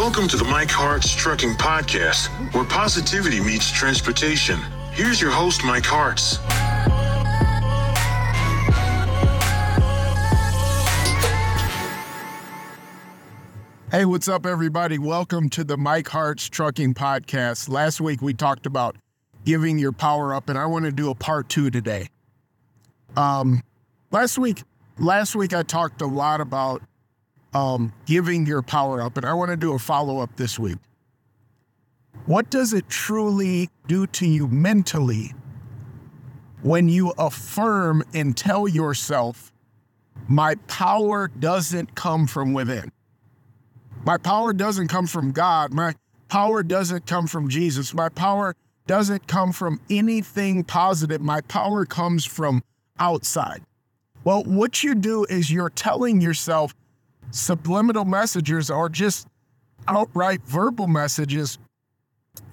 Welcome to the Mike Harts Trucking Podcast, where positivity meets transportation. Here's your host, Mike Harts. Hey, what's up, everybody? Welcome to the Mike Harts Trucking Podcast. Last week we talked about giving your power up, and I want to do a part two today. Um, last week, last week I talked a lot about um, giving your power up, and I want to do a follow up this week. What does it truly do to you mentally when you affirm and tell yourself, my power doesn't come from within? My power doesn't come from God. My power doesn't come from Jesus. My power doesn't come from anything positive. My power comes from outside. Well, what you do is you're telling yourself subliminal messages or just outright verbal messages.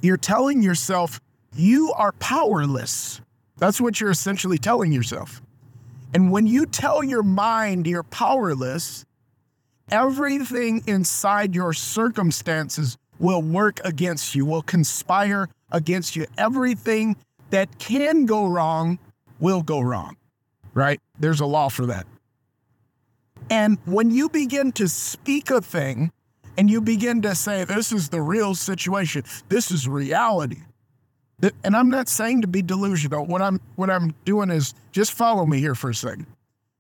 You're telling yourself you are powerless. That's what you're essentially telling yourself. And when you tell your mind you're powerless, everything inside your circumstances will work against you, will conspire against you. Everything that can go wrong will go wrong, right? There's a law for that. And when you begin to speak a thing and you begin to say, this is the real situation, this is reality. And I'm not saying to be delusional. What I'm what I'm doing is just follow me here for a second.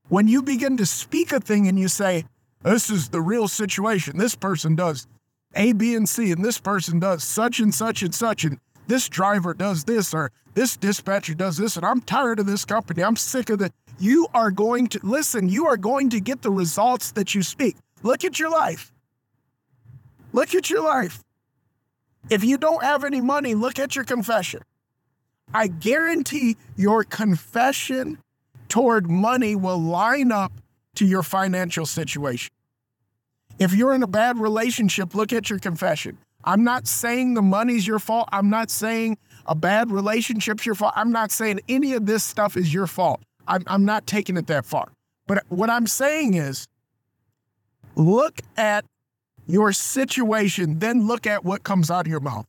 When you begin to speak a thing and you say, this is the real situation. This person does A, B, and C, and this person does such and such and such, and this driver does this, or this dispatcher does this, and I'm tired of this company. I'm sick of it. You are going to listen, you are going to get the results that you speak. Look at your life. Look at your life. If you don't have any money, look at your confession. I guarantee your confession toward money will line up to your financial situation. If you're in a bad relationship, look at your confession. I'm not saying the money's your fault. I'm not saying a bad relationship's your fault. I'm not saying any of this stuff is your fault. I'm, I'm not taking it that far. But what I'm saying is look at your situation, then look at what comes out of your mouth.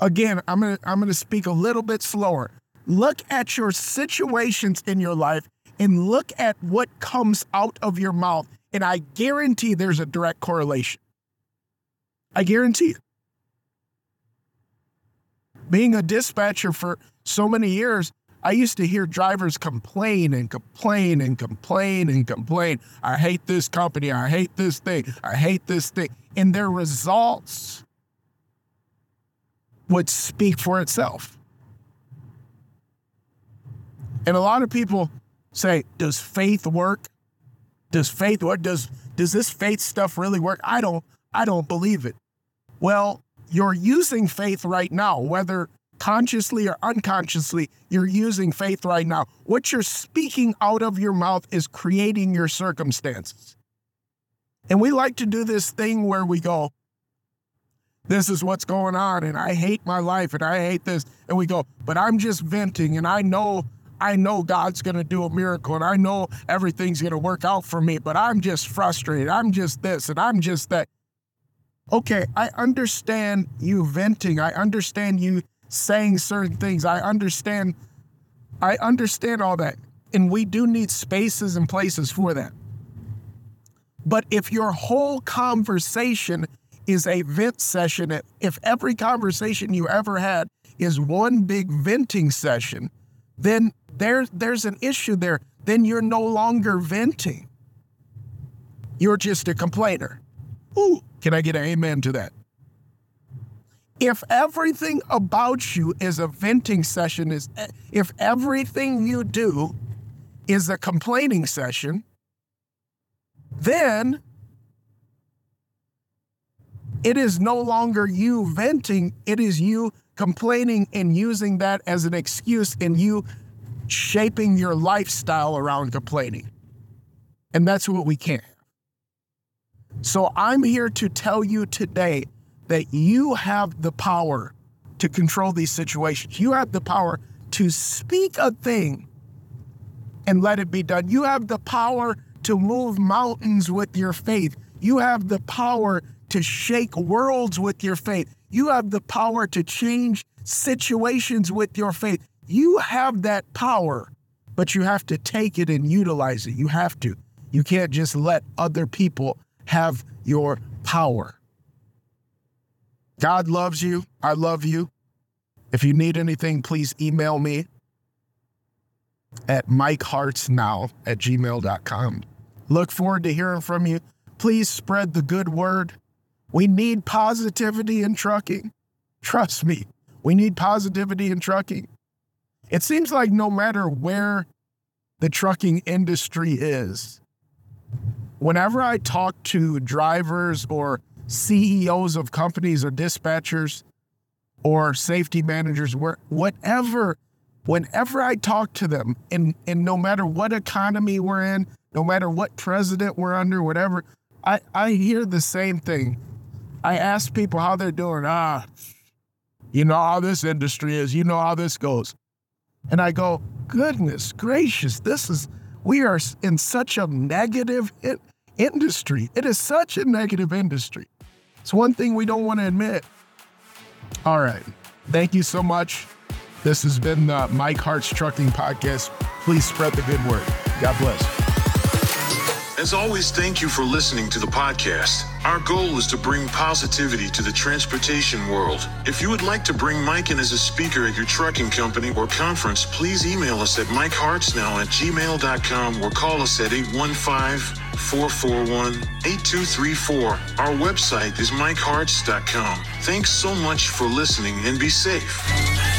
Again, I'm gonna I'm gonna speak a little bit slower. Look at your situations in your life and look at what comes out of your mouth. And I guarantee there's a direct correlation. I guarantee it. Being a dispatcher for so many years, I used to hear drivers complain and complain and complain and complain. I hate this company. I hate this thing. I hate this thing. And their results would speak for itself. And a lot of people say, does faith work? Does faith work? Does does this faith stuff really work? I don't I don't believe it. Well, you're using faith right now, whether consciously or unconsciously, you're using faith right now. What you're speaking out of your mouth is creating your circumstances. And we like to do this thing where we go, this is what's going on, and I hate my life, and I hate this. And we go, but I'm just venting, and I know I know God's going to do a miracle and I know everything's going to work out for me, but I'm just frustrated. I'm just this and I'm just that. Okay, I understand you venting. I understand you saying certain things. I understand I understand all that. And we do need spaces and places for that. But if your whole conversation is a vent session, if every conversation you ever had is one big venting session, then there, there's an issue there. Then you're no longer venting. You're just a complainer. Ooh, can I get an amen to that? If everything about you is a venting session, is if everything you do is a complaining session, then it is no longer you venting, it is you complaining and using that as an excuse and you shaping your lifestyle around complaining. And that's what we can't. So I'm here to tell you today that you have the power to control these situations. You have the power to speak a thing and let it be done. You have the power to move mountains with your faith. You have the power to shake worlds with your faith. You have the power to change situations with your faith. You have that power, but you have to take it and utilize it. You have to. You can't just let other people have your power. God loves you. I love you. If you need anything, please email me at mikehartsnow at gmail.com. Look forward to hearing from you. Please spread the good word. We need positivity in trucking. Trust me, we need positivity in trucking. It seems like no matter where the trucking industry is, whenever I talk to drivers or CEOs of companies or dispatchers or safety managers, whatever, whenever I talk to them, and, and no matter what economy we're in, no matter what president we're under, whatever, I, I hear the same thing. I ask people how they're doing. Ah, you know how this industry is, you know how this goes. And I go, goodness gracious, this is, we are in such a negative industry. It is such a negative industry. It's one thing we don't want to admit. All right. Thank you so much. This has been the Mike Harts Trucking Podcast. Please spread the good word. God bless. As always, thank you for listening to the podcast. Our goal is to bring positivity to the transportation world. If you would like to bring Mike in as a speaker at your trucking company or conference, please email us at mikehartsnow at gmail.com or call us at 815 441 8234. Our website is mikeharts.com. Thanks so much for listening and be safe.